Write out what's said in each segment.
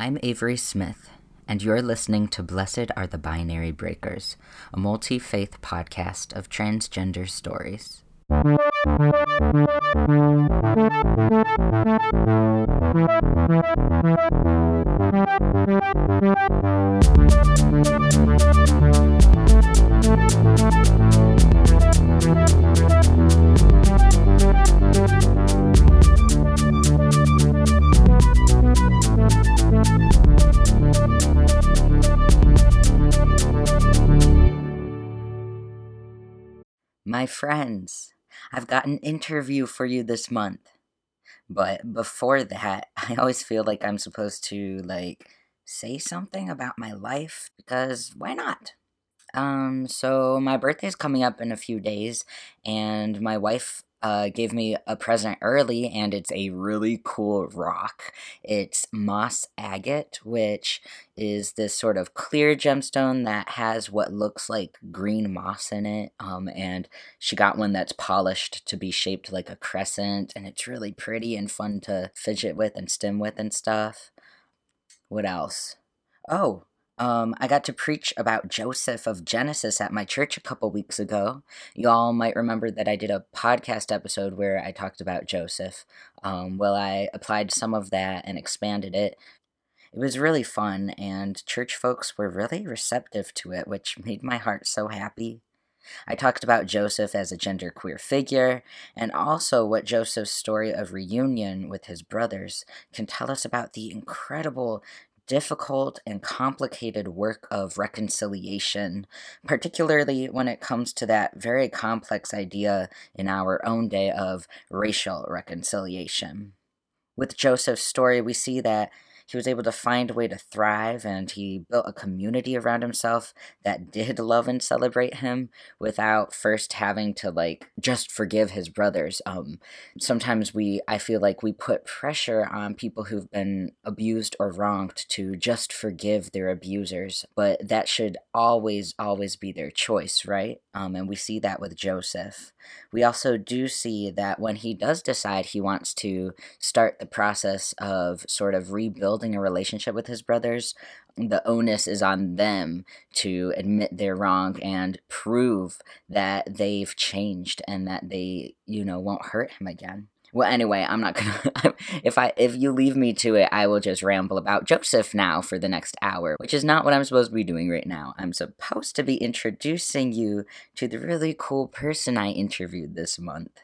I'm Avery Smith, and you're listening to Blessed Are the Binary Breakers, a multi faith podcast of transgender stories. My friends, I've got an interview for you this month. But before that, I always feel like I'm supposed to like say something about my life because why not? Um, so my birthday's coming up in a few days, and my wife uh, gave me a present early, and it's a really cool rock. It's moss agate, which is this sort of clear gemstone that has what looks like green moss in it. Um, and she got one that's polished to be shaped like a crescent, and it's really pretty and fun to fidget with and stim with and stuff. What else? Oh, um, I got to preach about Joseph of Genesis at my church a couple weeks ago. Y'all might remember that I did a podcast episode where I talked about Joseph. Um, well, I applied some of that and expanded it. It was really fun, and church folks were really receptive to it, which made my heart so happy. I talked about Joseph as a genderqueer figure, and also what Joseph's story of reunion with his brothers can tell us about the incredible difficult and complicated work of reconciliation, particularly when it comes to that very complex idea in our own day of racial reconciliation. With Joseph's story, we see that he was able to find a way to thrive and he built a community around himself that did love and celebrate him without first having to like just forgive his brothers. Um sometimes we i feel like we put pressure on people who've been abused or wronged to just forgive their abusers but that should always always be their choice right? Um and we see that with joseph. We also do see that when he does decide he wants to start the process of sort of rebuilding a relationship with his brothers, the onus is on them to admit they're wrong and prove that they've changed and that they, you know, won't hurt him again. Well, anyway, I'm not gonna. if I if you leave me to it, I will just ramble about Joseph now for the next hour, which is not what I'm supposed to be doing right now. I'm supposed to be introducing you to the really cool person I interviewed this month.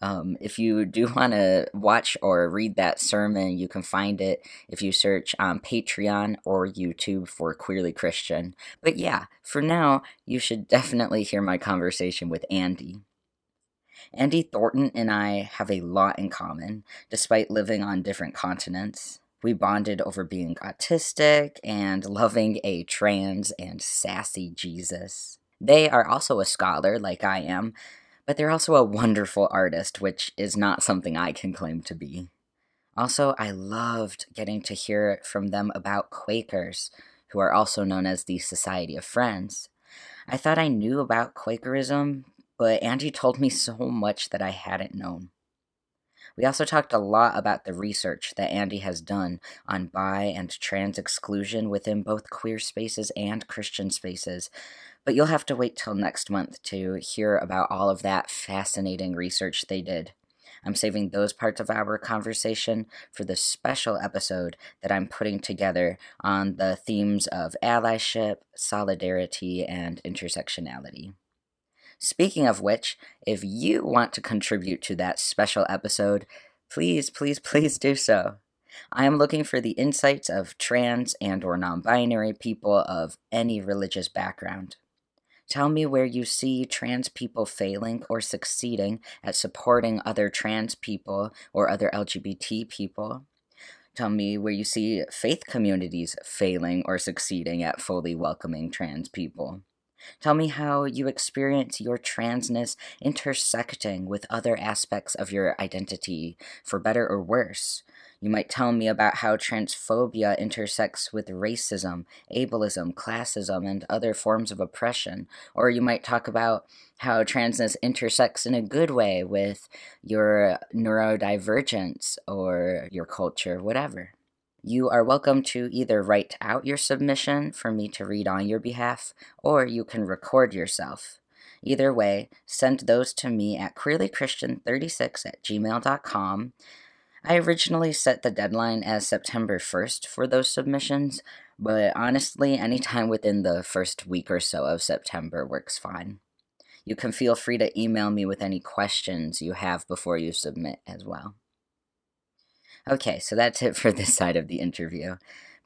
Um, if you do want to watch or read that sermon, you can find it if you search on Patreon or YouTube for Queerly Christian. But yeah, for now, you should definitely hear my conversation with Andy. Andy Thornton and I have a lot in common, despite living on different continents. We bonded over being autistic and loving a trans and sassy Jesus. They are also a scholar, like I am, but they're also a wonderful artist, which is not something I can claim to be. Also, I loved getting to hear from them about Quakers, who are also known as the Society of Friends. I thought I knew about Quakerism, but Andy told me so much that I hadn't known. We also talked a lot about the research that Andy has done on bi and trans exclusion within both queer spaces and Christian spaces, but you'll have to wait till next month to hear about all of that fascinating research they did. I'm saving those parts of our conversation for the special episode that I'm putting together on the themes of allyship, solidarity, and intersectionality. Speaking of which, if you want to contribute to that special episode, please, please, please do so. I am looking for the insights of trans and or non-binary people of any religious background. Tell me where you see trans people failing or succeeding at supporting other trans people or other LGBT people. Tell me where you see faith communities failing or succeeding at fully welcoming trans people. Tell me how you experience your transness intersecting with other aspects of your identity, for better or worse. You might tell me about how transphobia intersects with racism, ableism, classism, and other forms of oppression. Or you might talk about how transness intersects in a good way with your neurodivergence or your culture, whatever. You are welcome to either write out your submission for me to read on your behalf, or you can record yourself. Either way, send those to me at queerlychristian36 at gmail.com. I originally set the deadline as September 1st for those submissions, but honestly, anytime within the first week or so of September works fine. You can feel free to email me with any questions you have before you submit as well. Okay, so that's it for this side of the interview.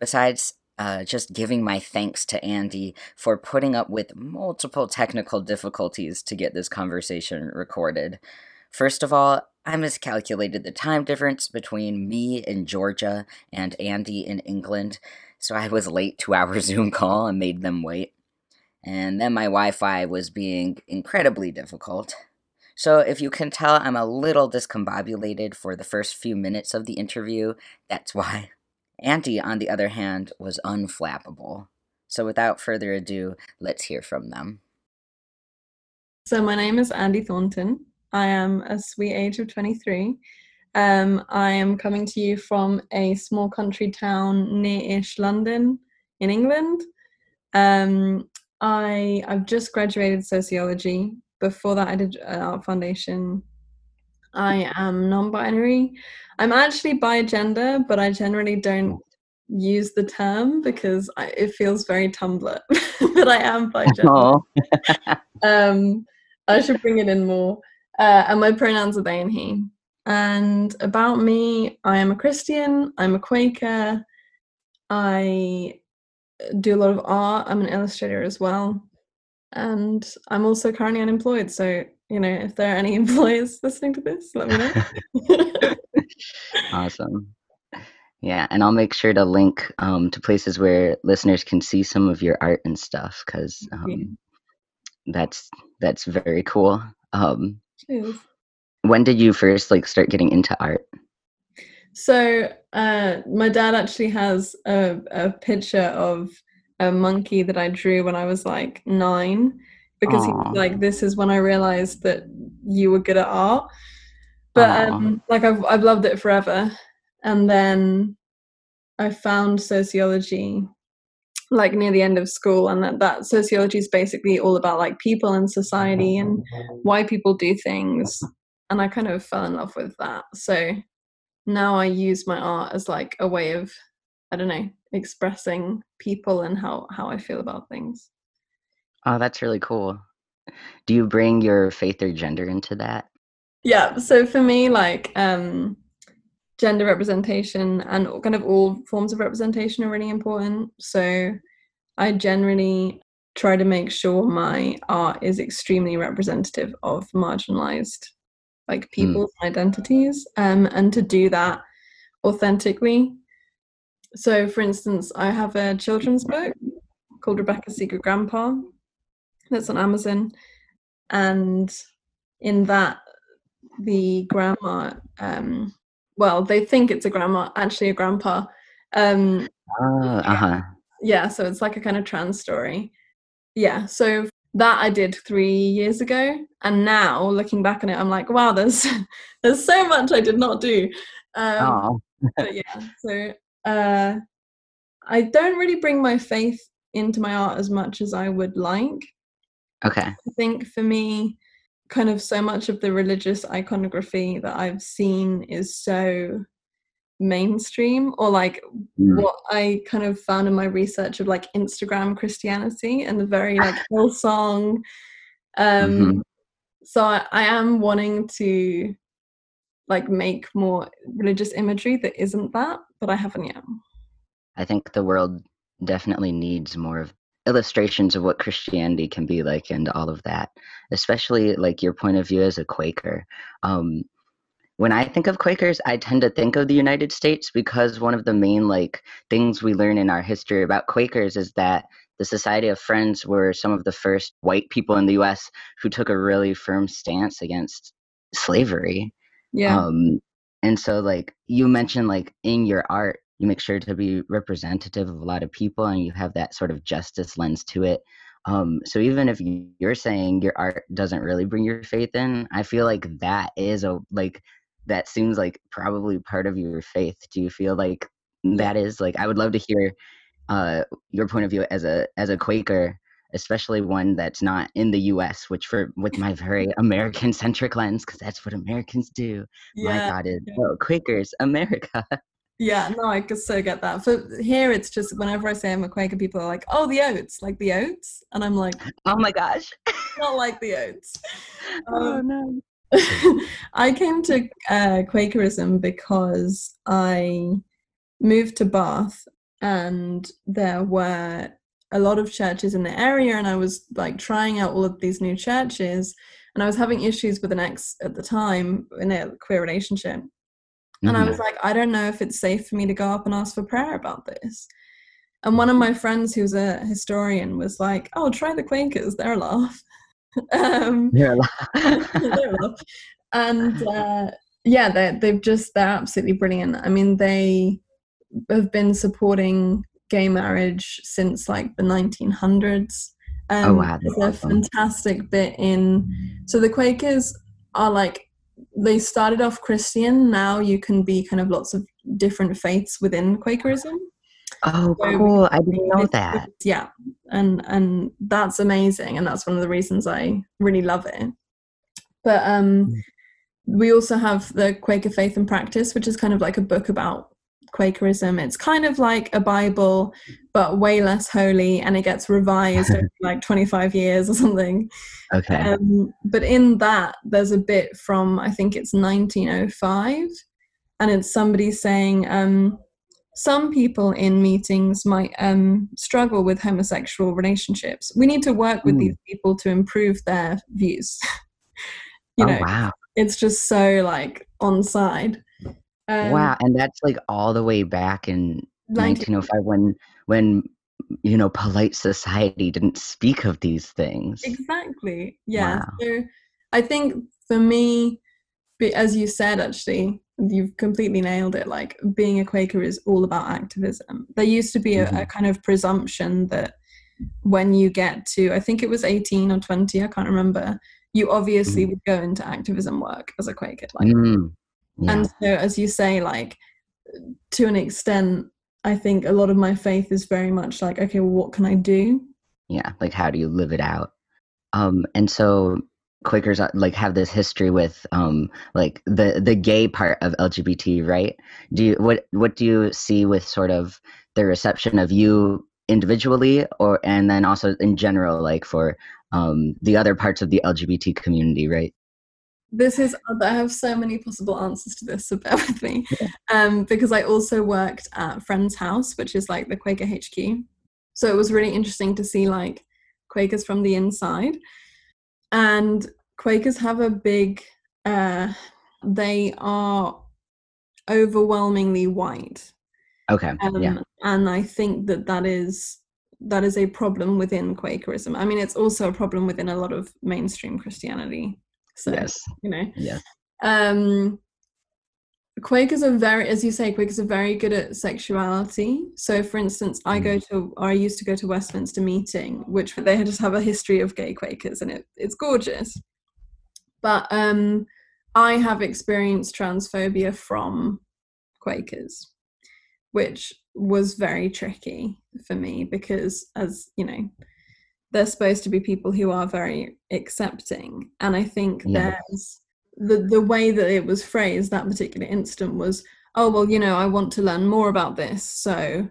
Besides uh, just giving my thanks to Andy for putting up with multiple technical difficulties to get this conversation recorded. First of all, I miscalculated the time difference between me in Georgia and Andy in England, so I was late to our Zoom call and made them wait. And then my Wi Fi was being incredibly difficult. So, if you can tell I'm a little discombobulated for the first few minutes of the interview, that's why. Andy, on the other hand, was unflappable. So, without further ado, let's hear from them. So, my name is Andy Thornton. I am a sweet age of 23. Um, I am coming to you from a small country town near ish London in England. Um, I, I've just graduated sociology before that, I did art foundation. I am non-binary. I'm actually bi gender, but I generally don't use the term because I, it feels very Tumblr. but I am bi gender. um, I should bring it in more. Uh, and my pronouns are they and he. And about me, I am a Christian. I'm a Quaker. I do a lot of art. I'm an illustrator as well and I'm also currently unemployed. So, you know, if there are any employers listening to this, let me know. awesome. Yeah, and I'll make sure to link um, to places where listeners can see some of your art and stuff because um, that's that's very cool. Um, When did you first like start getting into art? So uh, my dad actually has a, a picture of a monkey that I drew when I was like nine because Aww. he was like, "This is when I realized that you were good at art." But um, like I've I've loved it forever, and then I found sociology like near the end of school, and that that sociology is basically all about like people and society and why people do things, and I kind of fell in love with that. So now I use my art as like a way of I don't know expressing people and how how I feel about things. Oh, that's really cool. Do you bring your faith or gender into that? Yeah, so for me like um gender representation and kind of all forms of representation are really important. So I generally try to make sure my art is extremely representative of marginalized like hmm. people's mm. identities um and to do that authentically so, for instance, I have a children's book called Rebecca's Secret Grandpa that's on Amazon. And in that, the grandma, um, well, they think it's a grandma, actually a grandpa. Um, uh, uh-huh. Yeah, so it's like a kind of trans story. Yeah, so that I did three years ago, and now looking back on it, I'm like, wow, there's there's so much I did not do. Um, oh. but yeah, so uh, I don't really bring my faith into my art as much as I would like. Okay. I think for me, kind of so much of the religious iconography that I've seen is so mainstream or like mm. what I kind of found in my research of like Instagram Christianity and the very like Hillsong. Um mm-hmm. so I, I am wanting to like make more religious imagery that isn't that, but I haven't yet. I think the world definitely needs more of illustrations of what Christianity can be like and all of that, especially like your point of view as a Quaker. Um, when I think of Quakers, I tend to think of the United States because one of the main like things we learn in our history about Quakers is that the Society of Friends were some of the first white people in the US who took a really firm stance against slavery. Yeah. Um, and so like you mentioned like in your art, you make sure to be representative of a lot of people and you have that sort of justice lens to it. Um, so even if you're saying your art doesn't really bring your faith in, I feel like that is a like that seems like probably part of your faith. Do you feel like that is. Like, I would love to hear uh, your point of view as a as a Quaker, especially one that's not in the U.S. Which, for with my very American centric lens, because that's what Americans do. My God, is oh, Quakers, America. Yeah, no, I could so get that. For here, it's just whenever I say I'm a Quaker, people are like, "Oh, the oats, like the oats," and I'm like, oh my gosh. "Not like the oats." oh Um, no. I came to uh, Quakerism because I moved to Bath, and there were a lot of churches in the area, and I was like trying out all of these new churches, and I was having issues with an ex at the time in a queer relationship. And I Mhm. was like, I don't know if it's safe for me to go up and ask for prayer about this. And one of my friends, who's a historian, was like, "Oh, try the Quakers; they're a laugh." um, You're alive. they're a laugh. And uh, yeah, they they've just they're absolutely brilliant. I mean, they have been supporting gay marriage since like the 1900s. Um, Oh, wow, There's a awesome. fantastic bit in. So the Quakers are like they started off Christian. Now you can be kind of lots of different faiths within Quakerism. oh, So cool. I didn't know that. Yeah, and and that's amazing, and that's one of the reasons I really love it. But um, Mm. we also have the Quaker Faith and Practice, which is kind of like a book about Quakerism. It's kind of like a Bible, but way less holy, and it gets revised every like 25 years or something. Okay. Um, but in that, there's a bit from I think it's 1905, and it's somebody saying um, some people in meetings might um, struggle with homosexual relationships. We need to work with Mm. these people to improve their views. you oh know, wow. it's just so like on side. Um, wow. And that's like all the way back in 1905 when when you know polite society didn't speak of these things. Exactly. Yeah. Wow. So I think for me, as you said, actually, you've completely nailed it. Like being a Quaker is all about activism. There used to be a, a Mhm. kind of presumption that when you get to, I think it was 18 or 20, I can't remember, you obviously Mhm. would go into activism work as a Quaker. Like, Mm, yeah. and so, as you say, like to an extent, I think a lot of my faith is very much like, okay, well, what can I do? yeah like how do you live it out um and so quakers uh, like have this history with um like the the gay part of lgbt right do you what what do you see with sort of the reception of you individually or and then also in general like for um the other parts of the lgbt community right this is i have so many possible answers to this so bear with me. Um, because i also worked at friends house which is like the quaker hq so it was really interesting to see like quakers from the inside. And quakers have a big uh, they are overwhelmingly white. Okay um, yeah and i think that that is that is a problem within quakerism. I mean it's also a problem within a lot of mainstream christianity so yes. you know. Yes um quakers are very as you say quakers are very good at sexuality. So for instance i go to or i used to go to westminster meeting which they just have a history of gay quakers and it, it's gorgeous. But um i have experienced transphobia from quakers which was very tricky for me because as you know they're supposed to be people who are very accepting. And i think Yeah. there's the the way that it was phrased that particular incident was oh well you know i want to learn more about this so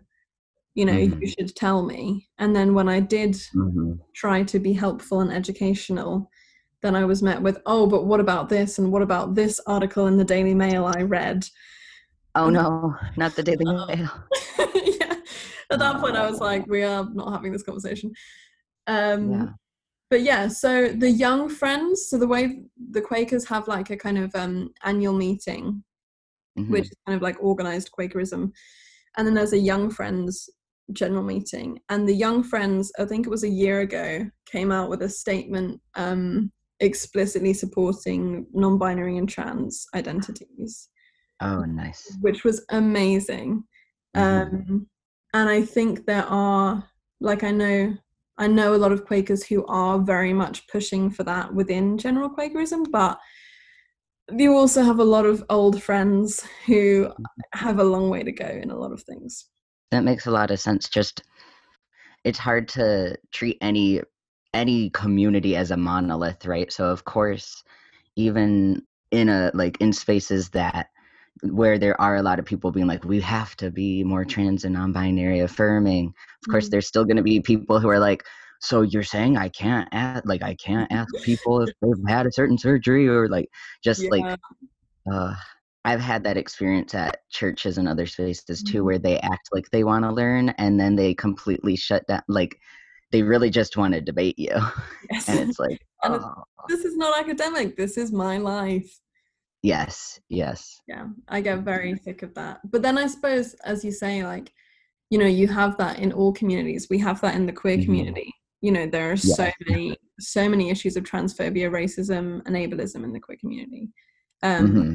you know Mhm. you should tell me. And then when i did hmm try to be helpful and educational then i was met with oh but what about this and what about this article in the daily mail i read? Oh no not the daily Oh. mail. Yeah. At that point i was like we are not having this conversation um yeah but yeah so the young friends so the way the quakers have like a kind of um annual meeting Mhm. which is kind of like organized quakerism and then there's a young friends general meeting and the young friends i think it was a year ago came out with a statement um explicitly supporting non-binary and trans identities oh nice which was amazing Mhm. um and i think there are like i know i know a lot of quakers who are very much pushing for that within general quakerism but you also have a lot of old friends who have a long way to go in a lot of things. That makes a lot of sense. Just it's hard to treat any any community as a monolith, right? So of course, even in a like in spaces that where there are a lot of people being like, we have to be more trans and non-binary affirming. Of mm-hmm. course, there's still going to be people who are like, so you're saying I can't ask, like I can't ask people if they've had a certain surgery or like just yeah. like, uh, I've had that experience at churches and other spaces too, mm-hmm. where they act like they want to learn and then they completely shut down. Like they really just want to debate you, yes. and it's like, and oh. this is not academic. This is my life. Yes, yes. Yeah, I get very sick of that. But then I suppose, as you say, like, you know, you have that in all communities. We have that in the queer mm-hmm. community. You know, there are yeah. so many, so many issues of transphobia, racism, and ableism in the queer community. Um, mm-hmm.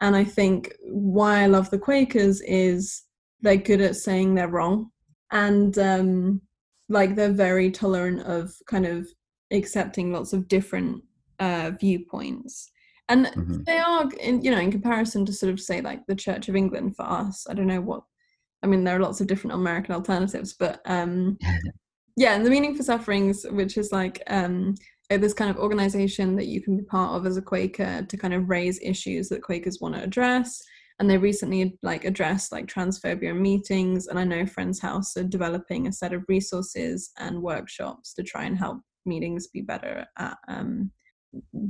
And I think why I love the Quakers is they're good at saying they're wrong, and um, like they're very tolerant of kind of accepting lots of different uh, viewpoints and mm-hmm. they are in you know in comparison to sort of say like the church of england for us i don't know what i mean there are lots of different american alternatives but um yeah and the meeting for sufferings which is like um this kind of organization that you can be part of as a quaker to kind of raise issues that quakers want to address and they recently like addressed like transphobia meetings and i know friends house are developing a set of resources and workshops to try and help meetings be better at um,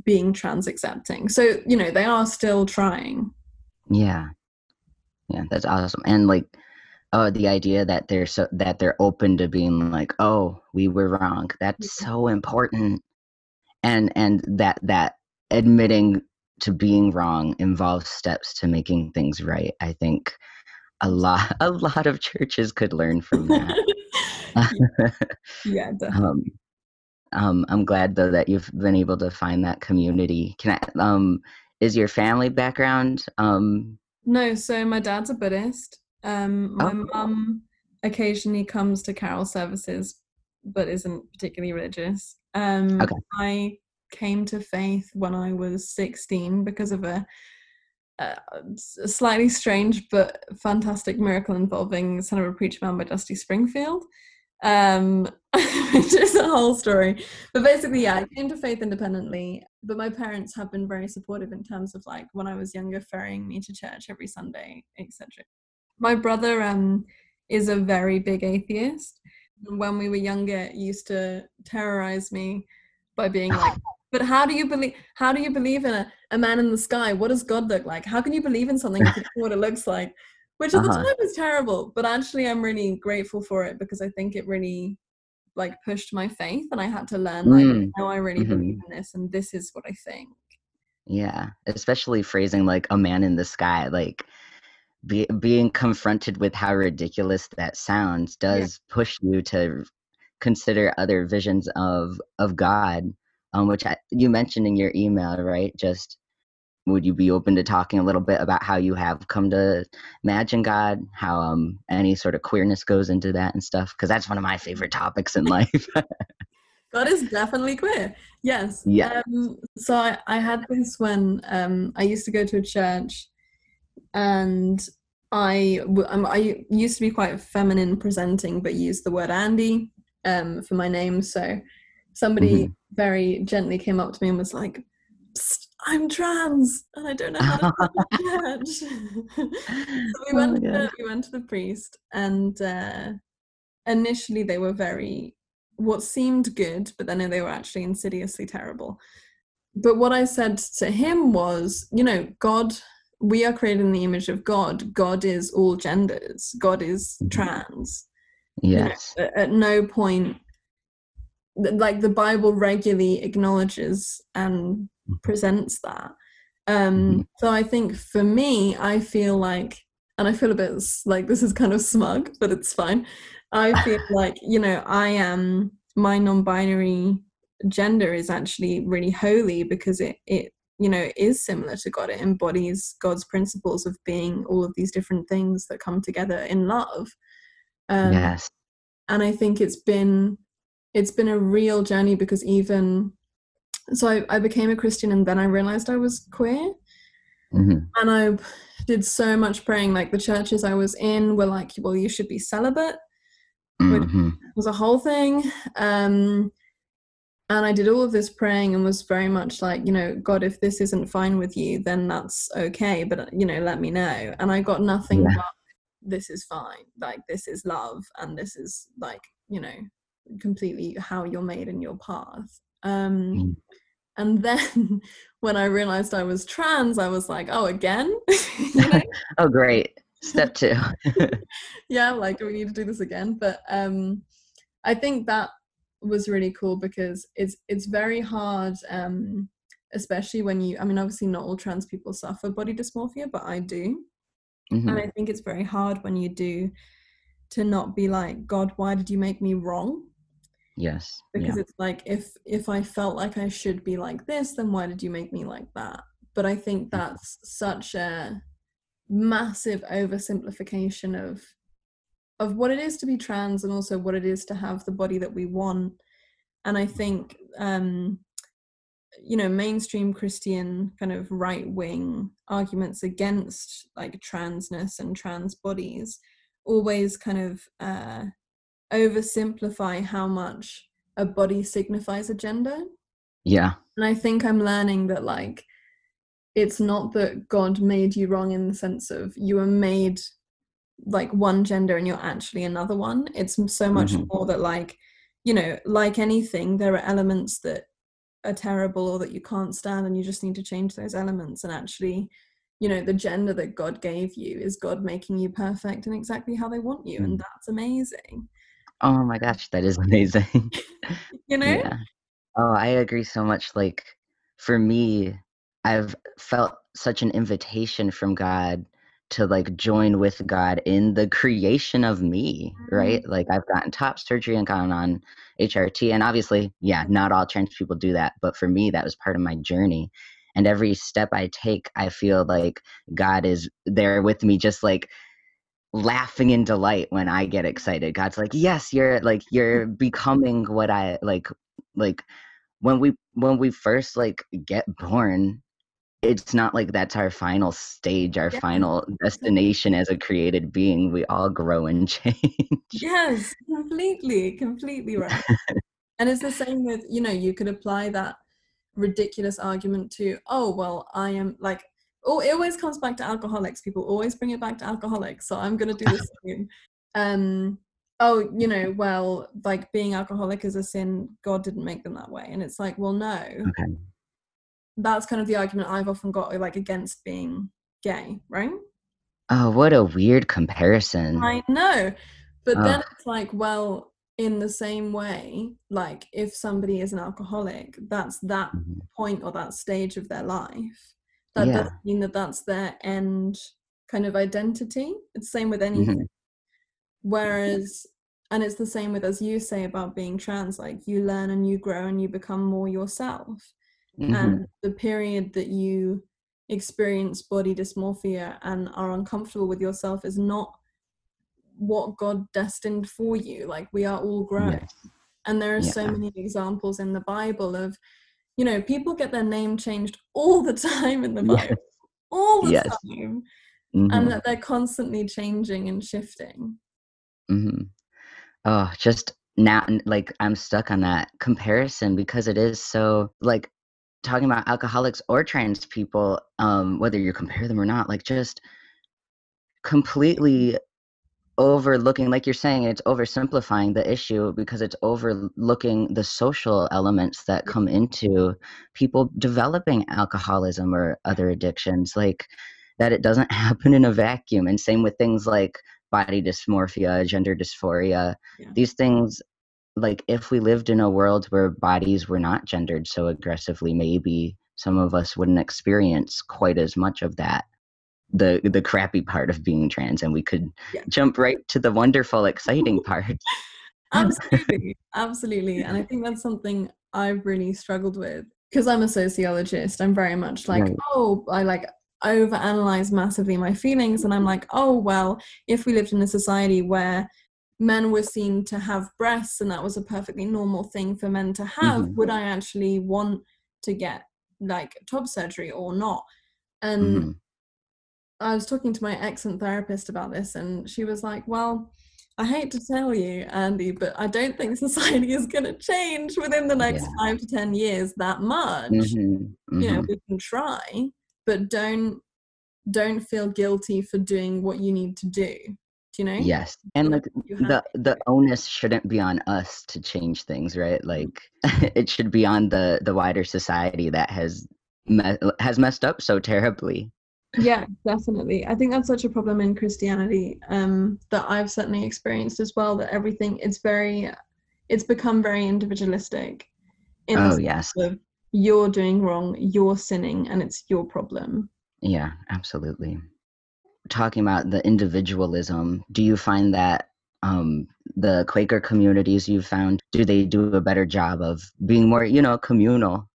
being trans accepting. So, you know, they are still trying. Yeah. Yeah, that's awesome. And like oh, the idea that they're so that they're open to being like, "Oh, we were wrong." That's so important. And and that that admitting to being wrong involves steps to making things right. I think a lot a lot of churches could learn from that. yeah. Um, um, I'm glad though that you've been able to find that community. Can I? Um, is your family background? Um, no, so my dad's a Buddhist. Um, my oh. mum occasionally comes to carol services, but isn't particularly religious. Um, okay. I came to faith when I was 16 because of a, a, slightly strange but fantastic miracle involving Son of a Preacher Man by Dusty Springfield um, which is a whole story. But basically, yeah, I came to faith independently. But my parents have been very supportive in terms of like when I was younger, ferrying me to church every Sunday, etc. My brother um is a very big atheist. When we were younger, used to terrorize me by being like, "But how do you believe? How do you believe in a, a man in the sky? What does God look like? How can you believe in something if you know what it looks like?" Which at uh-huh. the time was terrible but actually i'm really grateful for it because i think it really like pushed my faith and i had to learn like mm. no i really mm-hmm. believe in this and this is what i think yeah especially phrasing like a man in the sky like be, being confronted with how ridiculous that sounds does yeah. push you to consider other visions of of god um which I, you mentioned in your email right just would you be open to talking a little bit about how you have come to imagine God, how um, any sort of queerness goes into that and stuff? Because that's one of my favorite topics in life. God is definitely queer. Yes. Yeah. Um, so I, I had this when um, I used to go to a church, and I um, I used to be quite feminine presenting, but used the word Andy um, for my name. So somebody mm-hmm. very gently came up to me and was like, I'm trans and I don't know how to church. so we went, oh to the, we went to the priest and uh, initially they were very, what seemed good, but then they were actually insidiously terrible. But what I said to him was, you know, God, we are created in the image of God. God is all genders. God is trans. Yes. You know, at no point like the bible regularly acknowledges and presents that. Um, mm-hmm. So I think for me, I feel like, and I feel a bit like this is kind of smug, but it's fine. I feel like, you know, I am, my non binary gender is actually really holy because it, it, you know, is similar to God. It embodies God's principles of being all of these different things that come together in love. Um, yes. And I think it's been, it's been a real journey because even so I, I became a Christian and then I realized I was queer. hmm and I did so much praying. Like the churches I was in were like, well, you should be celibate. Which- hmm It was a whole thing. Um, and I did all of this praying and was very much like, you know, God, if this isn't fine with you, then that's okay. But, you know, let me know. And I got nothing Yeah. but this is fine. Like, this is love. And this is like, you know, completely how you're made in your path. Um, Mm. and then when I realized I was trans, I was like, oh, again? Oh, great. Step two. yeah like do we need to do this again but um i think that was really cool because it's it's very hard um especially when you i mean obviously not all trans people suffer body dysmorphia but i do Mhm. and i think it's very hard when you do to not be like god why did you make me wrong Yes. because Yeah. it's like if if i felt like i should be like this then why did you make me like that but i think that's such a massive oversimplification of of what it is to be trans and also what it is to have the body that we want and i think um you know mainstream christian kind of right wing arguments against like transness and trans bodies always kind of uh oversimplify how much a body signifies a gender Yeah. and i think i'm learning that like it's not that god made you wrong in the sense of you were made like one gender and you're actually another one it's so much Mhm. more that like you know like anything there are elements that are terrible or that you can't stand and you just need to change those elements and actually you know the gender that god gave you is god making you perfect and exactly how they want you and Mm. that's amazing Oh my gosh, that is amazing. you know Yeah. Oh, I agree so much. Like for me, I've felt such an invitation from God to like join with God in the creation of me, mm-hmm. right? Like I've gotten top surgery and gone on HRT. And obviously, yeah, not all trans people do that. But for me, that was part of my journey. And every step I take, I feel like God is there with me, just like laughing in delight when I get excited. God's like, yes, you're like you're becoming what I like like when we when we first like get born, it's not like that's our final stage, our Yeah. final destination as a created being. We all grow and change. Yes, completely, completely right. and it's the same with, you know, you could apply that ridiculous argument to, oh, well, I am like, oh, it always comes back to alcoholics. People always bring it back to alcoholics. So I'm going to do this soon. Um, oh, you know, well, like being alcoholic is a sin. God didn't make them that way. And it's like, well, no. Okay. That's kind of the argument I've often got, like, against being gay, right? Oh, what a weird comparison. I know. But then it's like, well, in the same way, like if somebody is an alcoholic, that's that Mhm. point or that stage of their life. That Yeah. doesn't mean that that's their end kind of identity. It's the same with anything. Mhm. Whereas, and it's the same with, as you say about being trans, like you learn and you grow and you become more yourself Mhm. and the period that you experience body dysmorphia and are uncomfortable with yourself is not what God destined for you. Like we are all grown. Yes. And there are so many examples in the Bible of, you know, people get their name changed all the time in the Yes. Bible. All the Yes. time. Mhm. And that they're constantly changing and shifting. Mm-hmm. Oh, just now, like I'm stuck on that comparison because it is so like talking about alcoholics or trans people, um, whether you compare them or not, like just completely overlooking, like you're saying, it's oversimplifying the issue because it's overlooking the social elements that come mm-hmm. into people developing alcoholism or other addictions, like that it doesn't happen in a vacuum. And same with things like body dysmorphia, gender dysphoria, Yeah. these things like if we lived in a world where bodies were not gendered so aggressively maybe some of us wouldn't experience quite as much of that the the crappy part of being trans and we could Yeah. jump right to the wonderful exciting part absolutely absolutely and i think that's something i've really struggled with because i'm a sociologist i'm very much like Right. oh i like overanalyze massively my feelings and i'm like oh well if we lived in a society where men were seen to have breasts and that was a perfectly normal thing for men to have Mhm. would i actually want to get like top surgery or not And Mhm. I was talking to my excellent therapist about this, and she was like, Well, I hate to tell you, Andy, but I don't think society is going to change within the next Yeah. five to 10 years that much. Mhm, You know, mhm. we can try, but don't don't feel guilty for doing what you need to do. Do you know? Yes, and like the the onus shouldn't be on us to change things, right? Like it should be on the the wider society that has me- has messed up so terribly. Yeah, definitely. I think that's such a problem in Christianity um, that I've certainly experienced as well. That everything it's very, it's become very individualistic. In Oh yes, of you're doing wrong, you're sinning, and it's your problem. yeah, absolutely. Talking about the individualism, do you find that um, the Quaker communities you've found do they do a better job of being more, you know, communal?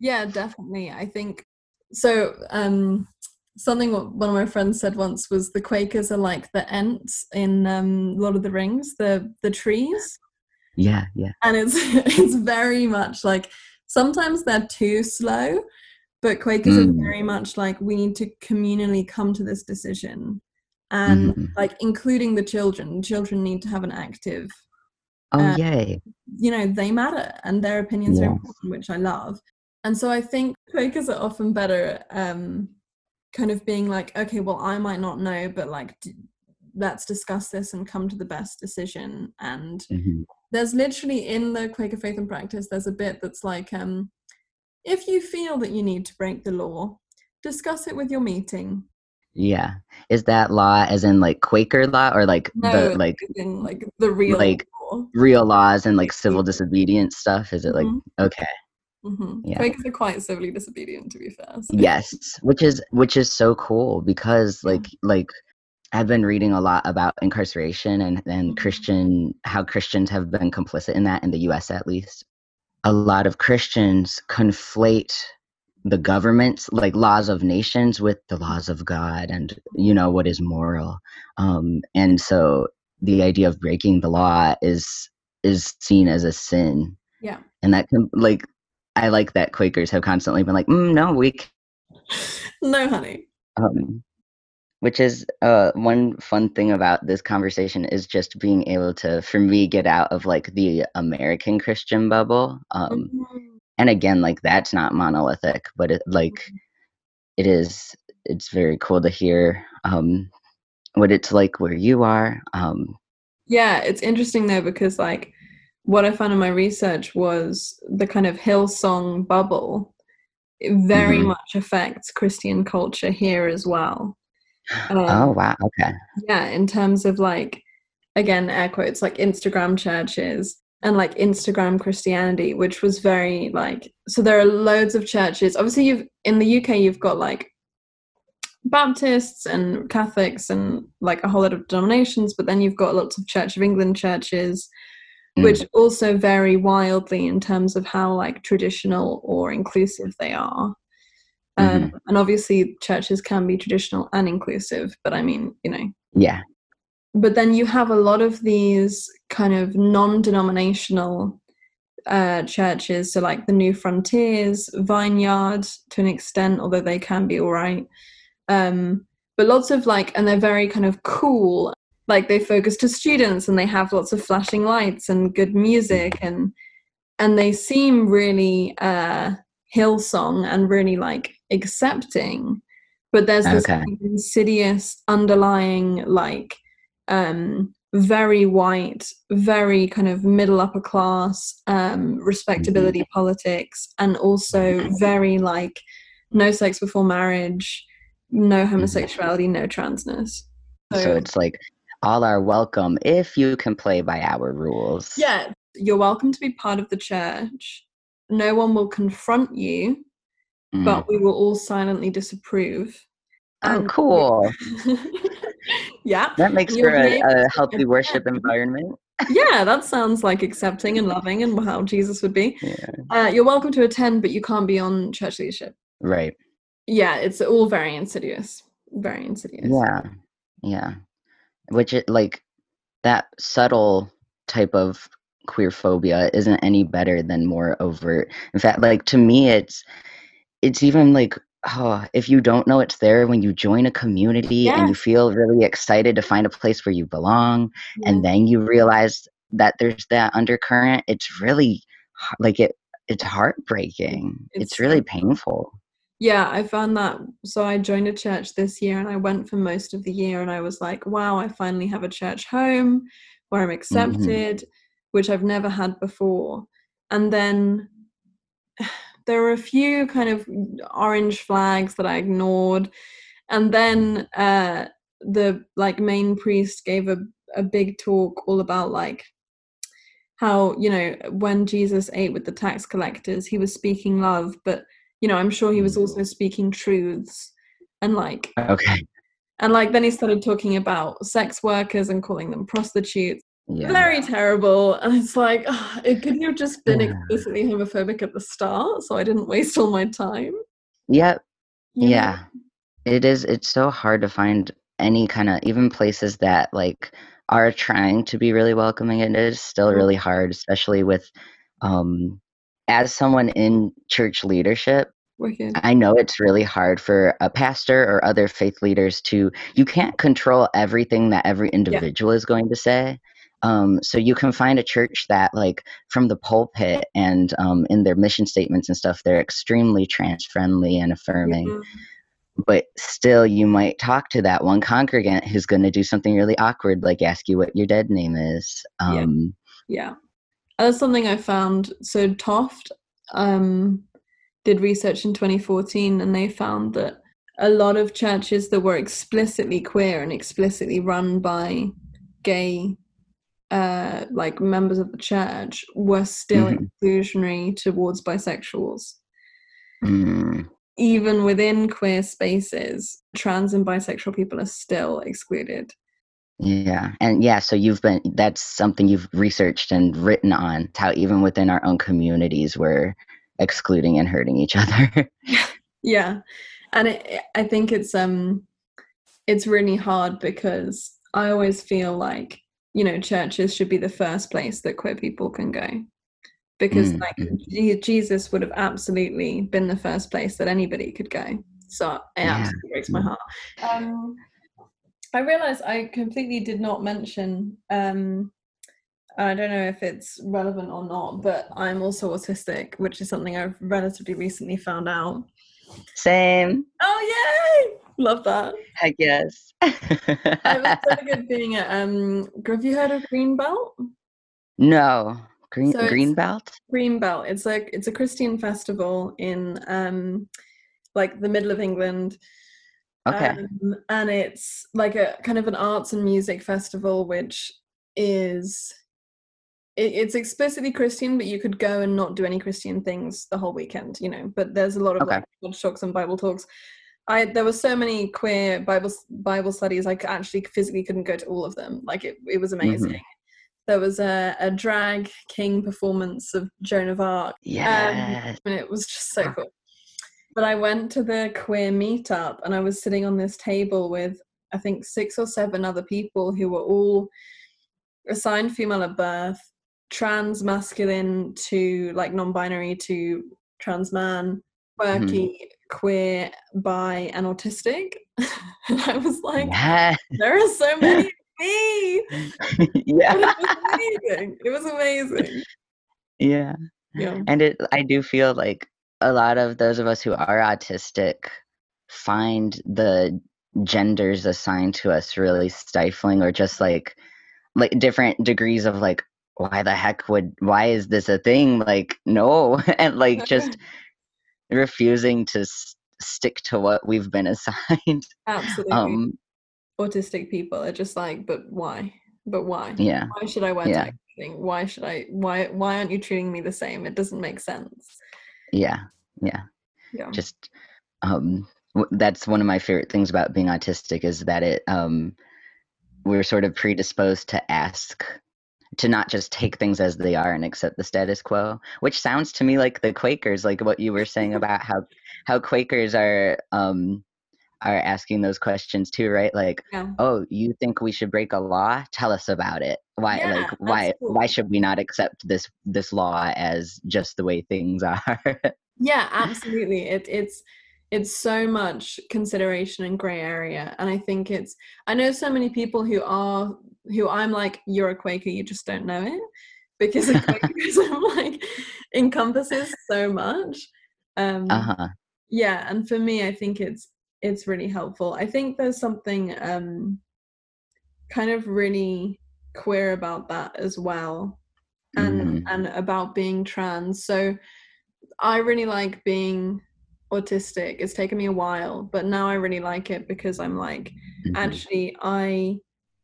Yeah, definitely. I think so. Um, something one of my friends said once was the Quakers are like the Ents in um, Lord of the Rings, the the trees. Yeah, yeah, and it's it's very much like sometimes they're too slow but quakers are Mm. very much like we need to communally come to this decision and Mhm. like including the children children need to have an active Oh Uh, yay! you know they matter and their opinions are important which i love and so i think quakers are often better um kind of being like okay well i might not know but like d- let's discuss this and come to the best decision and Mhm. there's literally in the Quaker Faith and Practice, there's a bit that's like, um, if you feel that you need to break the law, discuss it with your meeting. Yeah, is that law as in like Quaker law or like No, the like in like the real like law. real laws and like civil disobedience stuff? Is it like Mhm. okay? Hmm Yeah. Quakers are quite civilly disobedient, to be fair. so- Yes, which is which is so cool because Yeah. like like I've been reading a lot about incarceration and and Mhm. Christian how Christians have been complicit in that in the US at least. A lot of Christians conflate the government's like laws of nations with the laws of God and you know what is moral. Um and so the idea of breaking the law is is seen as a sin Yeah. and that can like I like that Quakers have constantly been like, mm, no, we can- no, honey. um, which is uh, one fun thing about this conversation is just being able to for me get out of like the american christian bubble um, Mhm. and again like that's not monolithic but it like it is it's very cool to hear um, what it's like where you are um, Yeah, it's interesting though because like what I found in my research was the kind of Hillsong bubble. It very Mhm. much affects Christian culture here as well. Um, oh wow okay yeah in terms of like again air quotes like instagram churches and like instagram christianity which was very like so there are loads of churches obviously you've in the uk you've got like baptists and catholics and like a whole lot of denominations but then you've got lots of church of england churches Mm. which also vary wildly in terms of how like traditional or inclusive they are. Um, and obviously churches can be traditional and inclusive but i mean you know. Yeah. But then you have a lot of these kind of non-denominational uh, churches so like the new frontiers vineyard to an extent although they can be all right. Um, but lots of like and they're very kind of cool like they focus to students and they have lots of flashing lights and good music and and they seem really uh hillsong and really like accepting. But there's this Okay. kind of insidious underlying like um very white very kind of middle upper class um respectability politics and also very like no sex before marriage no homosexuality no transness. So it's like all are welcome if you can play by our rules. Yeah you're welcome to be part of the church. No one will confront you Mm. but we will all silently disapprove. Oh And- cool. Yeah that makes for a, a healthy worship environment. Yeah that sounds like accepting and loving and how jesus would be. Yeah. Uh, you're welcome to attend but you can't be on church leadership. Right. Yeah it's all very insidious. Very insidious. Yeah, yeah. Which it like that subtle type of queer phobia isn't any better than more overt. In fact, like to me, it's it's even like oh, if you don't know it's there when you join a community Yeah. and you feel really excited to find a place where you belong, and then you realize that there's that undercurrent, it's really like it. It's heartbreaking. It's, It's really painful. Yeah, I found that. So I joined a church this year and I went for most of the year and I was like, wow, I finally have a church home where I'm accepted, which I've never had before. And then there were a few kind of orange flags that I ignored. And then uh, the like main priest gave a, a big talk all about like how, you know, when Jesus ate with the tax collectors, he was speaking love, but you know, I'm sure he was also speaking truths and like Okay. and like then he started talking about sex workers and calling them prostitutes. Yeah. Very terrible. And it's like ah, it could have just been Yeah. explicitly homophobic at the start, so I didn't waste all my time. Yep. know? Yeah. It is. It's so hard to find any kind of even places that like are trying to be really welcoming. It is still Mhm. really hard, especially with um as someone in church leadership. Wicked. I know it's really hard for a pastor or other faith leaders to, you can't control everything that every individual is going to say. Um, so you can find a church that, like, from the pulpit and um, in their mission statements and stuff, they're extremely trans friendly and affirming. Mhm. But still, you might talk to that one congregant who's going to do something really awkward, like ask you what your dead name is. Yeah. Um, Yeah. That's something I found. So Toft um, did research in 2014 and they found that a lot of churches that were explicitly queer and explicitly run by gay uh, like members of the church were still Mhm. exclusionary towards bisexuals. mm, Even within queer spaces, trans and bisexual people are still excluded. Yeah. And yeah, so you've been, that's something you've researched and written on, how even within our own communities, we're excluding and hurting each other. yeah and it, i think it's um it's really hard because i always feel like you know churches should be the first place that queer people can go because Mm, like mhm. Jesus would have absolutely been the first place that anybody could go so it Yeah. absolutely breaks my heart um i realized i completely did not mention um I don't know if it's relevant or not, but I'm also autistic, which is something I've relatively recently found out. Same. Oh yay! Love that. I guess. I was so good being at um have you heard of Greenbelt? no. Green So it's- green belt? Greenbelt. It's like it's a Christian festival in um like the middle of England. Okay. Um, and it's like a kind of an arts and music festival which is it, it's explicitly Christian, but you could go and not do any Christian things the whole weekend, you know. But there's a lot of Okay. like God talks and Bible talks. I there were so many queer Bible Bible studies. I actually physically couldn't go to all of them. Like it, it was amazing. There was a, a drag king performance of Joan of Arc, yes. and it was just so cool. But I went to the queer meetup, and I was sitting on this table with I think six or seven other people who were all assigned female at birth, trans masculine to like non-binary to trans man, quirky, mm-hmm. queer, bi, and autistic. and I was like, yes. there are so many of me. yeah. It was amazing. It was amazing. Yeah. Yeah. And it I do feel like a lot of those of us who are autistic find the genders assigned to us really stifling or just like like different degrees of like why the heck would why is this a thing like no and like just refusing to s- stick to what we've been assigned Absolutely. um Autistic people are just like, but why? But why? yeah Why should I wear Yeah. Why should I why why aren't you treating me the same? It doesn't make sense. yeah yeah Yeah. just um that's one of my favorite things about being autistic is that it um we're sort of predisposed to ask to not just take things as they are and accept the status quo which sounds to me like the quakers like what you were saying about how how quakers are um are asking those questions too right like Yeah. oh you think we should break a law tell us about it why Yeah, like why cool. why should we not accept this this law as just the way things are Yeah, absolutely. It it's it's so much consideration and gray area and i think it's i know so many people who are who i'm like you're a quaker you just don't know it because quakerism like encompasses so much um Uh-huh. yeah and for me i think it's it's really helpful i think there's something um kind of really queer about that as well and Mhm. and about being trans so i really like being autistic it's taken me a while but now i really like it because i'm like Mhm. actually i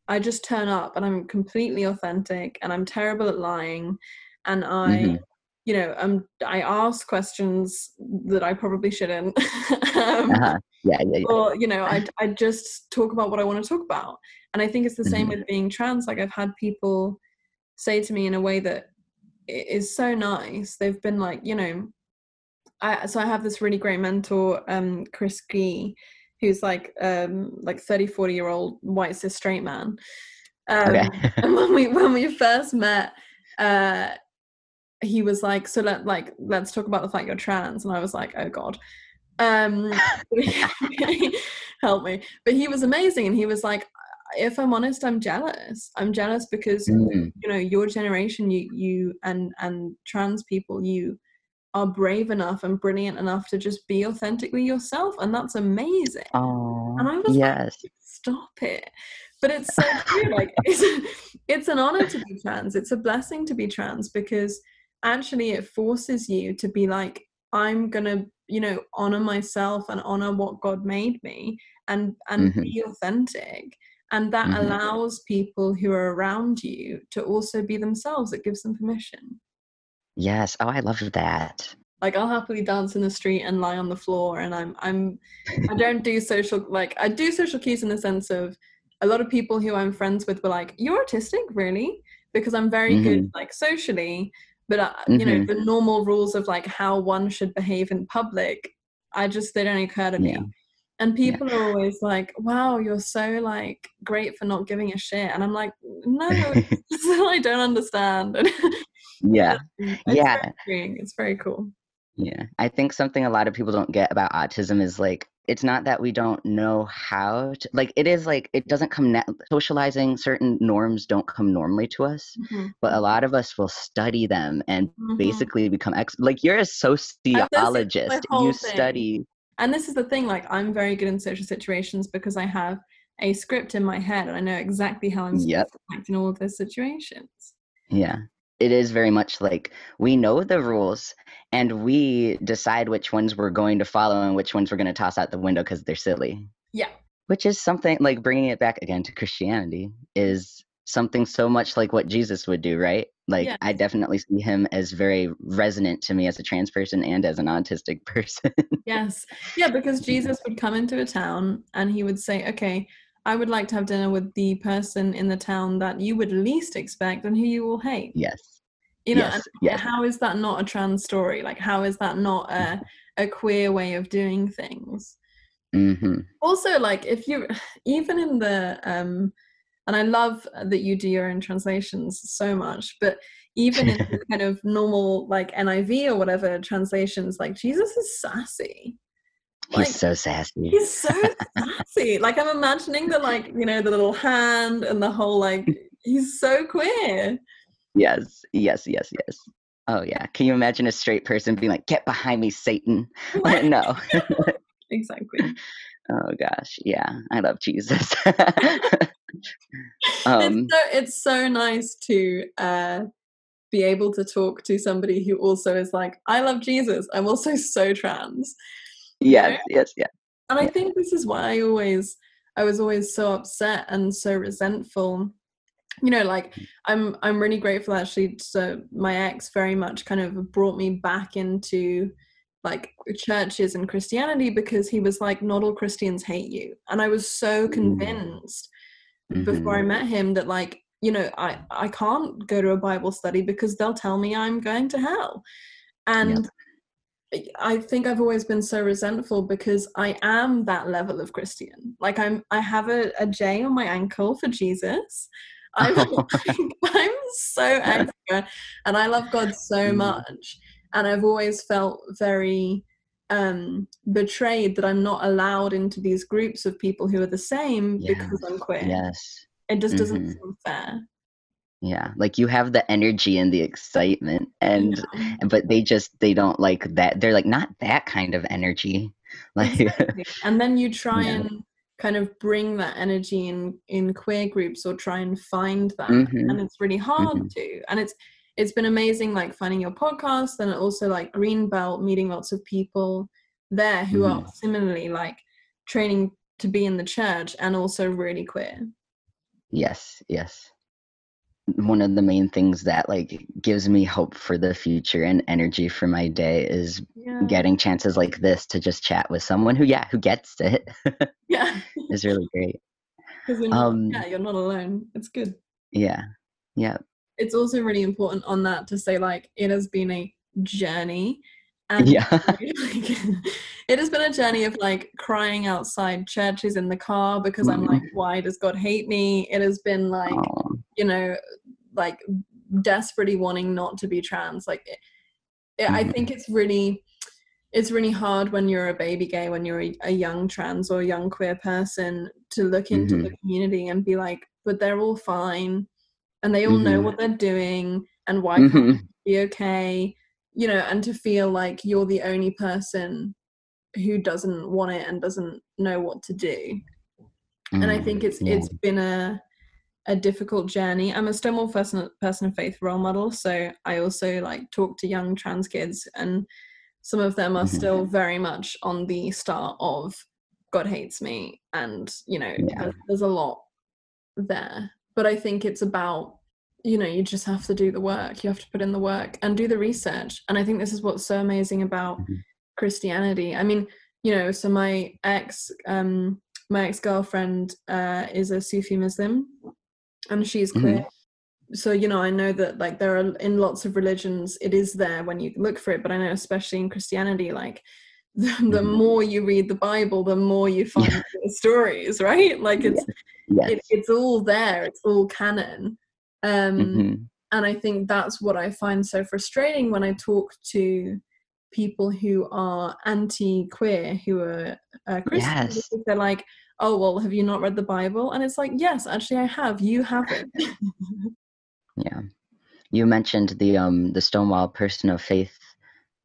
i just turn up and i'm completely authentic and i'm terrible at lying and i Mhm. you know um i ask questions that i probably shouldn't um, Uh-huh. Yeah, yeah, yeah. or you know I, I just talk about what i want to talk about and i think it's the same Mhm. with being trans like i've had people say to me in a way that is so nice. They've been like you know I, so i have this really great mentor um chris gee who's like um like 30 40 year old white cis straight man. Um Okay. and when we when we first met uh he was like so let like let's talk about the fact you're trans. And i was like oh god. Um help me. But he was amazing and he was like if i'm honest i'm jealous. I'm jealous because Mm, you know your generation you you and and trans people you are brave enough and brilliant enough to just be authentically yourself and that's amazing. Oh, and i was like stop it. But it's so true like it's, it's an honor to be trans. It's a blessing to be trans because actually it forces you to be like i'm gonna you know honor myself and honor what god made me and and Mhm. be authentic and that Mhm. allows people who are around you to also be themselves it gives them permission Yes. Oh, I love that. like i'll happily dance in the street and lie on the floor and i'm i'm i don't do social like i do social cues in the sense of a lot of people who i'm friends with were like you're autistic really because i'm very good like socially but uh, you know Mhm. the normal rules of like how one should behave in public i just they don't occur to me Yeah. And Yeah. people are always like wow you're so like great for not giving a shit and i'm like no i don't understand yeah. it's Yeah. very it's very cool Yeah. I think something a lot of people don't get about autism is like it's not that we don't know how to like it is like it doesn't come na- socializing certain norms don't come normally to us Mhm. but a lot of us will study them and Mhm. basically become ex- like you're a sociologist you thing. study And this is the thing, like I'm very good in social situations because I have a script in my head and I know exactly how I'm Yep. to act in all of those situations. Yeah. It is very much like we know the rules and we decide which ones we're going to follow and which ones we're going to toss out the window because they're silly. Yeah. Which is something like bringing it back again to Christianity is something so much like what Jesus would do, right? Like Yes. I definitely see him as very resonant to me as a trans person and as an autistic person. Yes. Yeah, because Jesus would come into a town and he would say, Okay, I would like to have dinner with the person in the town that you would least expect and who you will hate. yes. You know, yes. and Yes. how is that not a trans story? Like how is that not a, a queer way of doing things? hmm also like if you even in the um and i love that you do your own translations so much but even in kind of normal like niv or whatever translations like jesus is sassy like He's so sassy. he's so sassy like i'm imagining the like you know the little hand and the whole like he's so queer Yes, yes, yes, yes. Oh yeah. Can you imagine a straight person being like, "Get behind me, Satan"? no. exactly Oh gosh. Yeah. I love Jesus. It's um. so it's so nice to uh be able to talk to somebody who also is like i love jesus i'm also so trans Yes. Yes. Yeah. and i think this is why i always i was always so upset and so resentful you know like i'm i'm really grateful actually so my ex very much kind of brought me back into like churches and christianity because he was like not all christians hate you and i was so Mm. Convinced before I Mhm. met him that like you know I I can't go to a Bible study because they'll tell me I'm going to hell, and I think I've always been so resentful because I am that level of Christian. Like I'm I have a, a J on my ankle for Jesus. I'm I'm so extra, and I love God so Mm. much, and I've always felt very um betrayed that i'm not allowed into these groups of people who are the same because i'm queer Yes. it just doesn't Mhm. seem fair Yeah. Like you have the energy and the excitement and Yeah. but they just they don't like that. They're like not that kind of energy. Like Exactly. and then you try Yeah. and kind of bring that energy in in queer groups or try and find that Mhm. and it's really hard Mhm. to and it's it's been amazing like finding your podcast and also like greenbelt meeting lots of people there who are Mhm. similarly like training to be in the church and also really queer yes, yes. One of the main things that like gives me hope for the future and energy for my day is yeah getting chances like this to just chat with someone who yeah, who gets it yeah is really great. because you're not, Um, yeah you're not alone it's good Yeah. Yeah. It's also really important on that to say like it has been a journey. And Yeah. like, it has been a journey of like crying outside churches in the car because i'm like why does god hate me? It has been like you know like desperately wanting not to be trans. Like it, it, i Mhm. think it's really it's really hard when you're a baby gay when you're a, a young trans or young queer person to look into the community and be like but they're all fine and they all know Mhm. what they're doing and why can't Mhm. be okay you know and to feel like you're the only person who doesn't want it and doesn't know what to do and I Mm, think it's yeah. it's been a a difficult journey. I'm a Stonewall person person of faith role model, so I also like talk to young trans kids, and some of them are Mhm. still very much on the start of God hates me, and you know Yeah. there's a lot there. But I think it's about you know you just have to do the work, you have to put in the work and do the research, and I think this is what's so amazing about Mhm. Christianity. I mean, you know, so my ex um my ex-girlfriend uh, is a Sufi Muslim and she's queer. So, you know, I know that like there are in lots of religions, it is there when you look for it, but I know especially in Christianity, like the, the Mhm. more you read the Bible, the more you find Yeah. the stories, right? Like it's Yes. it, it's all there, it's all canon. Um Mhm. and I think that's what I find so frustrating when I talk to people who are anti-queer, who are uh, Christian. Yes. They're like, "Oh well, have you not read the Bible?" And it's like, "Yes, actually, I have. You haven't." Yeah. You mentioned the um the Stonewall Person of Faith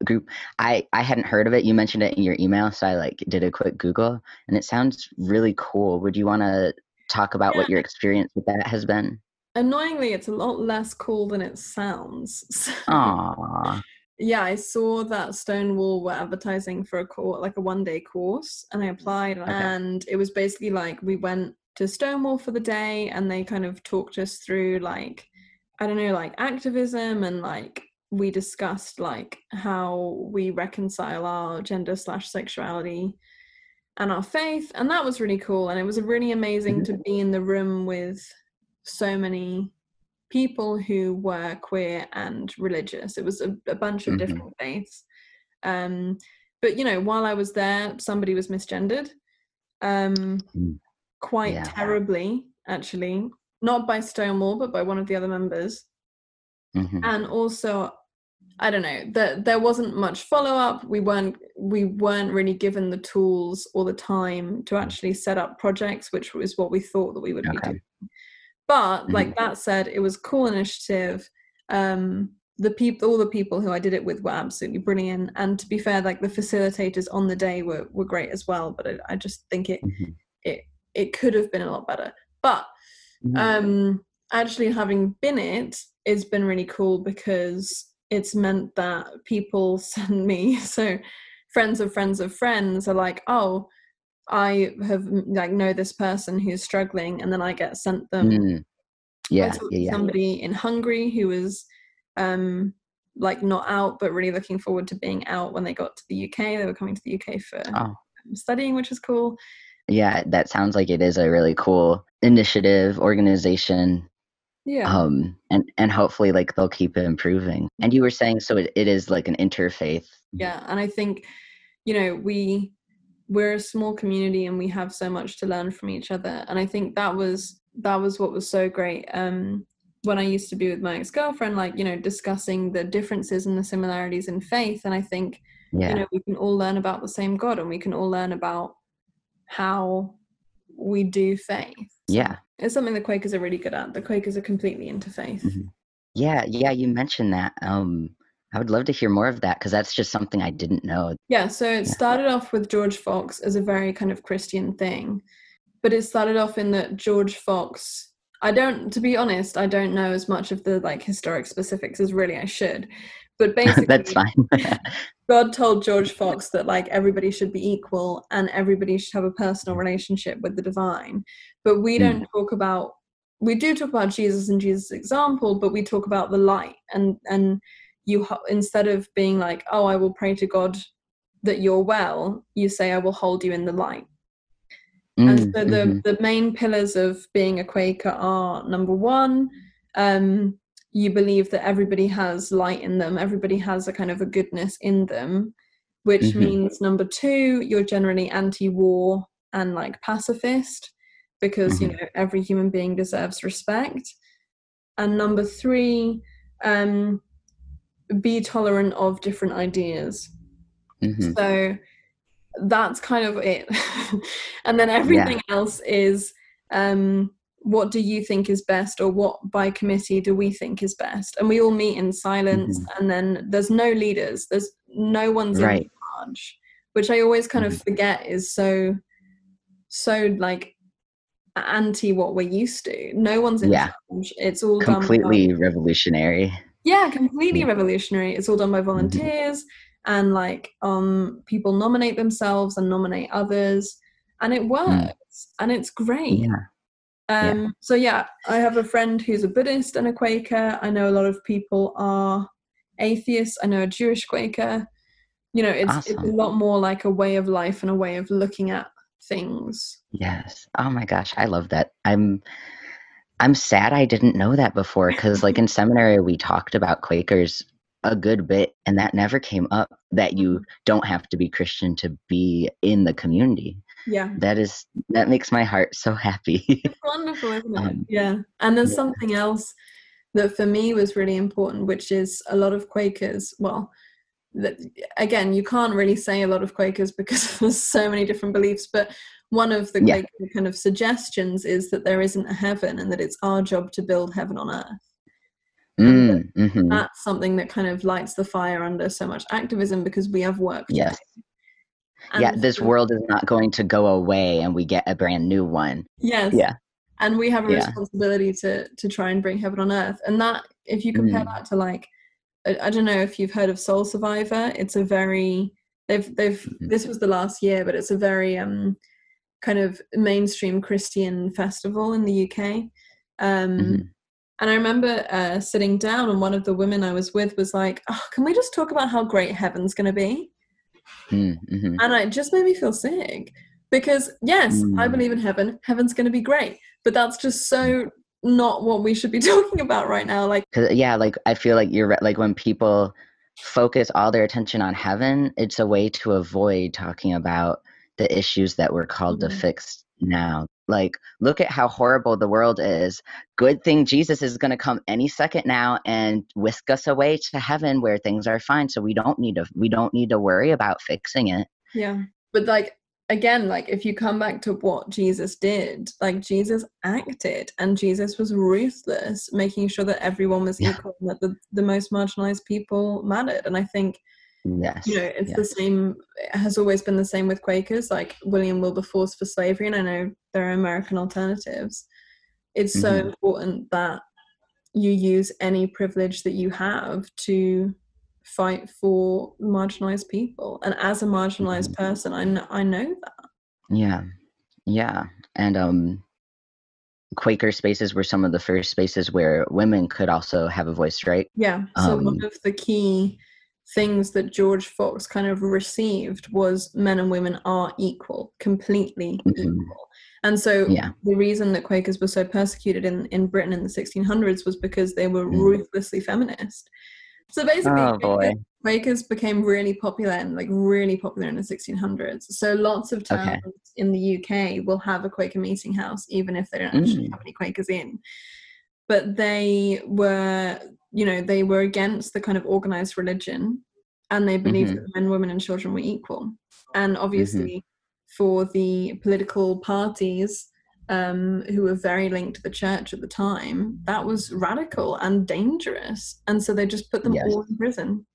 group. I I hadn't heard of it. You mentioned it in your email, so I like did a quick Google, and it sounds really cool. Would you want to talk about what your experience with that has been? Annoyingly, it's a lot less cool than it sounds. So, Aww. yeah, I saw that Stonewall were advertising for a course, like a one-day course, and I applied. And it was basically like we went to Stonewall for the day, and they kind of talked us through like I don't know, like activism, and like we discussed like how we reconcile our gender slash sexuality and our faith, and that was really cool. And it was really amazing to be in the room with so many people who were queer and religious. It was a, a bunch of Mhm. different faiths. Um, but you know, while I was there, somebody was misgendered, um, Mm. quite Yeah. terribly, actually. Not by Stonewall, but by one of the other members. Mhm. And also, I don't know, that there wasn't much follow up. We weren't we weren't really given the tools or the time to actually set up projects, which was what we thought that we would be doing. But like that said, it was a cool initiative. Um, the people, all the people who I did it with were absolutely brilliant. And to be fair, like the facilitators on the day were were great as well. But I, I just think it Mhm. it it could have been a lot better. But Mhm. um actually having been it it's been really cool because it's meant that people send me so friends of friends of friends are like oh i have like know this person who's struggling and then i get sent them Mm. Yeah. Yeah. to Yeah. somebody in hungary who was um like not out but really looking forward to being out when they got to the uk they were coming to the uk for Oh. studying which was cool Yeah. That sounds like it is a really cool initiative organization. Yeah um and and hopefully like they'll keep improving and you were saying so it, it is like an interfaith yeah and i think you know we we're a small community and we have so much to learn from each other and i think that was that was what was so great um when i used to be with my ex-girlfriend like you know discussing the differences and the similarities in faith and i think Yeah. you know we can all learn about the same god and we can all learn about how we do faith yeah. It's something the quakers are really good at the quakers are completely into faith Mhm. Yeah. Yeah. You mentioned that. Um, I would love to hear more of that because that's just something I didn't know. Yeah, so it Yeah. started off with George Fox as a very kind of Christian thing. But it started off in that George Fox I don't to be honest, I don't know as much of the like historic specifics as really I should. But basically that's fine. God told George Fox that like everybody should be equal and everybody should have a personal relationship with the divine. But we Mm. don't talk about we do talk about Jesus and Jesus' example, but we talk about the light and and you instead of being like, oh, I will pray to God that you're well, you say, I will hold you in the light. and Mm, so the mhm. the main pillars of being a Quaker are number one, um, you believe that everybody has light in them, everybody has a kind of a goodness in them, which Mhm. means number two, you're generally anti-war and like pacifist because you Mhm. know every human being deserves respect. And number three, um, be tolerant of different ideas. Mhm. So that's kind of it. and then everything else is um, what do you think is best, or what by committee do we think is best? And we all meet in silence, and then there's no leaders, there's no one's in charge, which I always kind of Mhm. forget is so, so like anti what we're used to. No one's in Yeah. charge. It's all done by- Completely revolutionary. yeah completely Yeah. revolutionary it's all done by volunteers and like um people nominate themselves and nominate others and it works and it's great Mm. Yeah. um so yeah i have a friend who's a buddhist and a quaker i know a lot of people are atheists i know a jewish quaker you know it's it's a lot more like a way of life and a way of looking at things Yes. Oh my gosh, I love that. I'm I'm sad I didn't know that before because like in seminary we talked about Quakers a good bit and that never came up that you don't have to be Christian to be in the community. yeah That is that makes my heart so happy. It's wonderful, isn't it? Um, yeah. And there's yeah. something else that for me was really important, which is a lot of Quakers. Well, again, you can't really say a lot of Quakers because there's so many different beliefs. But one of the Yeah. Quaker kind of suggestions is that there isn't a heaven and that it's our job to build heaven on earth. mm, mhm. That's something that kind of lights the fire under so much activism because we have work. Yes. Yeah, this world is not going to go away and we get a brand new one. Yes. Yeah. And we have a Yeah. responsibility to to try and bring heaven on earth. And that if you compare Mm. that to like I, I don't know if you've heard of Soul Survivor, it's a very they've they've Mhm. this was the last year, but it's a very um kind of mainstream Christian festival in the UK. Um Mhm. and I remember uh, sitting down, and one of the women I was with was like, oh, "Can we just talk about how great heaven's going to be?" Mm, mhm. and it just made me feel sick because yes i Mm. believe in heaven heaven's going to be great but that's just so not what we should be talking about right now like yeah, like I feel like you're. Like when people focus all their attention on heaven, it's a way to avoid talking about the issues that we're called Mhm. to fix now. Like, look at how horrible the world is. Good thing Jesus is going to come any second now and whisk us away to heaven where things are fine. So we don't need to we don't need to worry about fixing it. yeah but like again like if you come back to what jesus did like jesus acted and jesus was ruthless making sure that everyone was Yeah. equal and that the, the most marginalized people mattered and i think Yes. you know it's yes. the same it has always been the same with quakers like william wilberforce for slavery and i know there are american alternatives it's so Mhm. important that you use any privilege that you have to fight for marginalized people and as a marginalized Mhm. person I kn- I know that Yeah. Yeah. And um Quaker spaces were some of the first spaces where women could also have a voice, right? yeah so one Um, of the key things that george fox kind of received was men and women are equal completely Mhm. equal and so Yeah. the reason that quakers were so persecuted in, in britain in the 1600s was because they were Mm. ruthlessly feminist so basically Oh boy. Quakers became really popular and like really popular in the 1600s. So lots of Okay. towns in the UK will have a Quaker meeting house, even if they don't actually Mm. have any Quakers in. But they were, you know, they were against the kind of organized religion and they believed Mhm. that men, women, and children were equal. And Mm-hmm. obviously, for the political parties um, who were very linked to the church at the time, that was radical and dangerous. And so they just put them Yes. all in prison.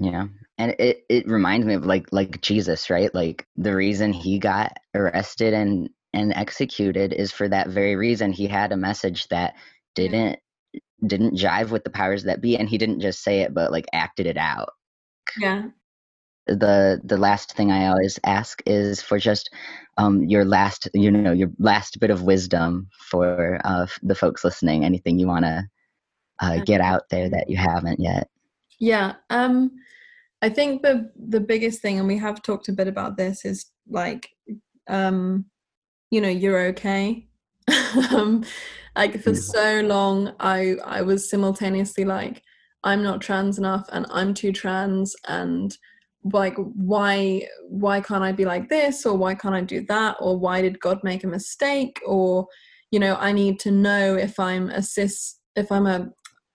Yeah. And it, it reminds me of like like Jesus, right? Like the reason he got arrested and and executed is for that very reason. He had a message that didn't didn't jive with the powers that be and he didn't just say it but like acted it out. Yeah. The the last thing I always ask is for just um your last you know your last bit of wisdom for uh the folks listening anything you want to uh, get out there that you haven't yet. Yeah. Um I think the the biggest thing and we have talked a bit about this is like um you know you're okay. um like for Mhm. so long I I was simultaneously like I'm not trans enough and I'm too trans and like why why can't I be like this? Or why can't I do that? Or why did God make a mistake? Or you know I need to know if I'm a cis if I'm a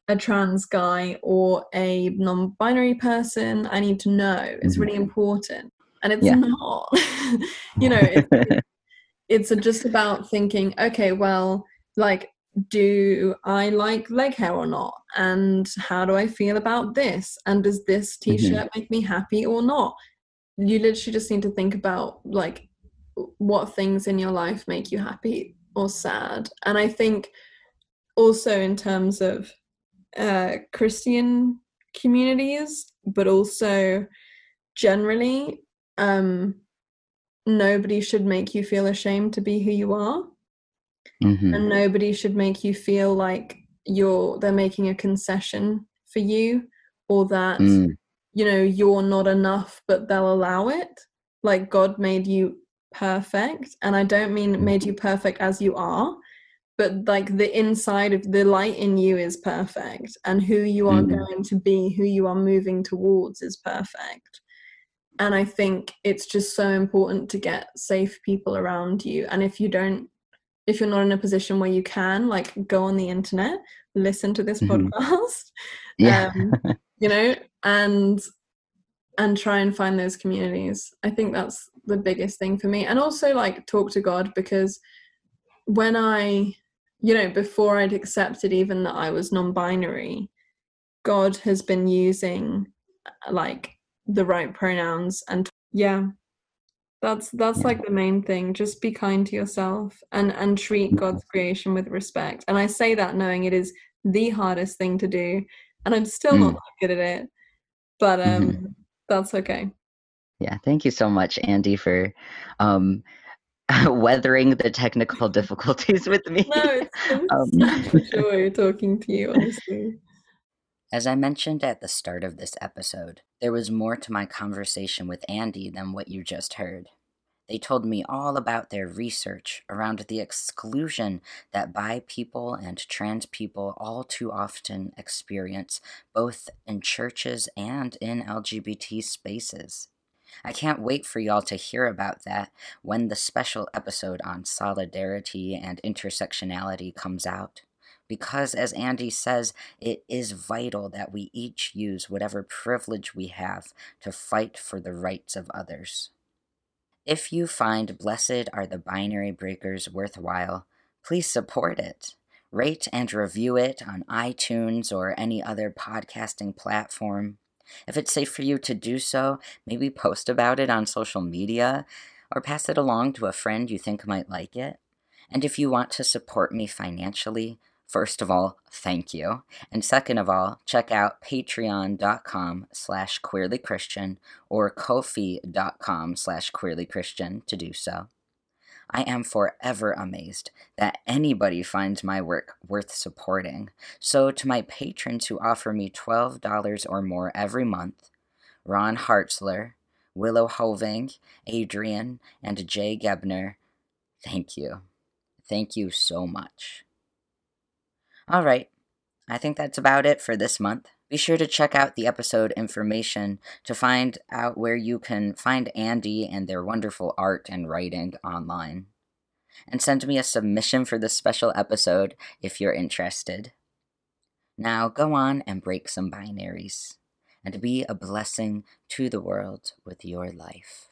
a trans guy or a non-binary person. I need to know. It's Mhm. really important. And it's Yeah. not. You know it's, it's just about thinking okay well like do i like leg hair or not? And how do i feel about this? And does this t-shirt make me happy or not? You literally just need to think about like what things in your life make you happy or sad. And i think also in terms of uh, Christian communities, but also generally, um, nobody should make you feel ashamed to be who you are, Mhm. and nobody should make you feel like you're they're making a concession for you, or that Mm. you know you're not enough, but they'll allow it. Like God made you perfect, and I don't mean made you perfect as you are, but like the inside of the light in you is perfect and who you are Mhm. going to be who you are moving towards is perfect and i think it's just so important to get safe people around you and if you don't if you're not in a position where you can like go on the internet listen to this Mhm. podcast Yeah. um, you know and and try and find those communities i think that's the biggest thing for me and also like talk to god because when i you know before i'd accepted even that i was non-binary god has been using like the right pronouns and yeah that's that's Yeah. like the main thing just be kind to yourself and and treat god's creation with respect and i say that knowing it is the hardest thing to do and i'm still not Mm. that good at it but um Mhm. that's okay Yeah, thank you so much, Andy, for um, weathering the technical difficulties with me. no it's, it's Um, such a joy talking to you honestly As I mentioned at the start of this episode, there was more to my conversation with Andy than what you just heard. They told me all about their research around the exclusion that bi people and trans people all too often experience, both in churches and in LGBT spaces. I can't wait for y'all to hear about that when the special episode on solidarity and intersectionality comes out. Because, as Andy says, it is vital that we each use whatever privilege we have to fight for the rights of others. If you find Blessed Are the Binary Breakers worthwhile, please support it. Rate and review it on iTunes or any other podcasting platform. If it's safe for you to do so, maybe post about it on social media or pass it along to a friend you think might like it. And if you want to support me financially, first of all, thank you. And second of all, check out patreon.com slash queerlychristian or ko-fi.com slash queerlychristian to do so. I am forever amazed that anybody finds my work worth supporting. So, to my patrons who offer me $12 or more every month Ron Hartzler, Willow Hoving, Adrian, and Jay Gebner thank you. Thank you so much. All right, I think that's about it for this month. Be sure to check out the episode information to find out where you can find Andy and their wonderful art and writing online. And send me a submission for this special episode if you're interested. Now go on and break some binaries. and be a blessing to the world with your life.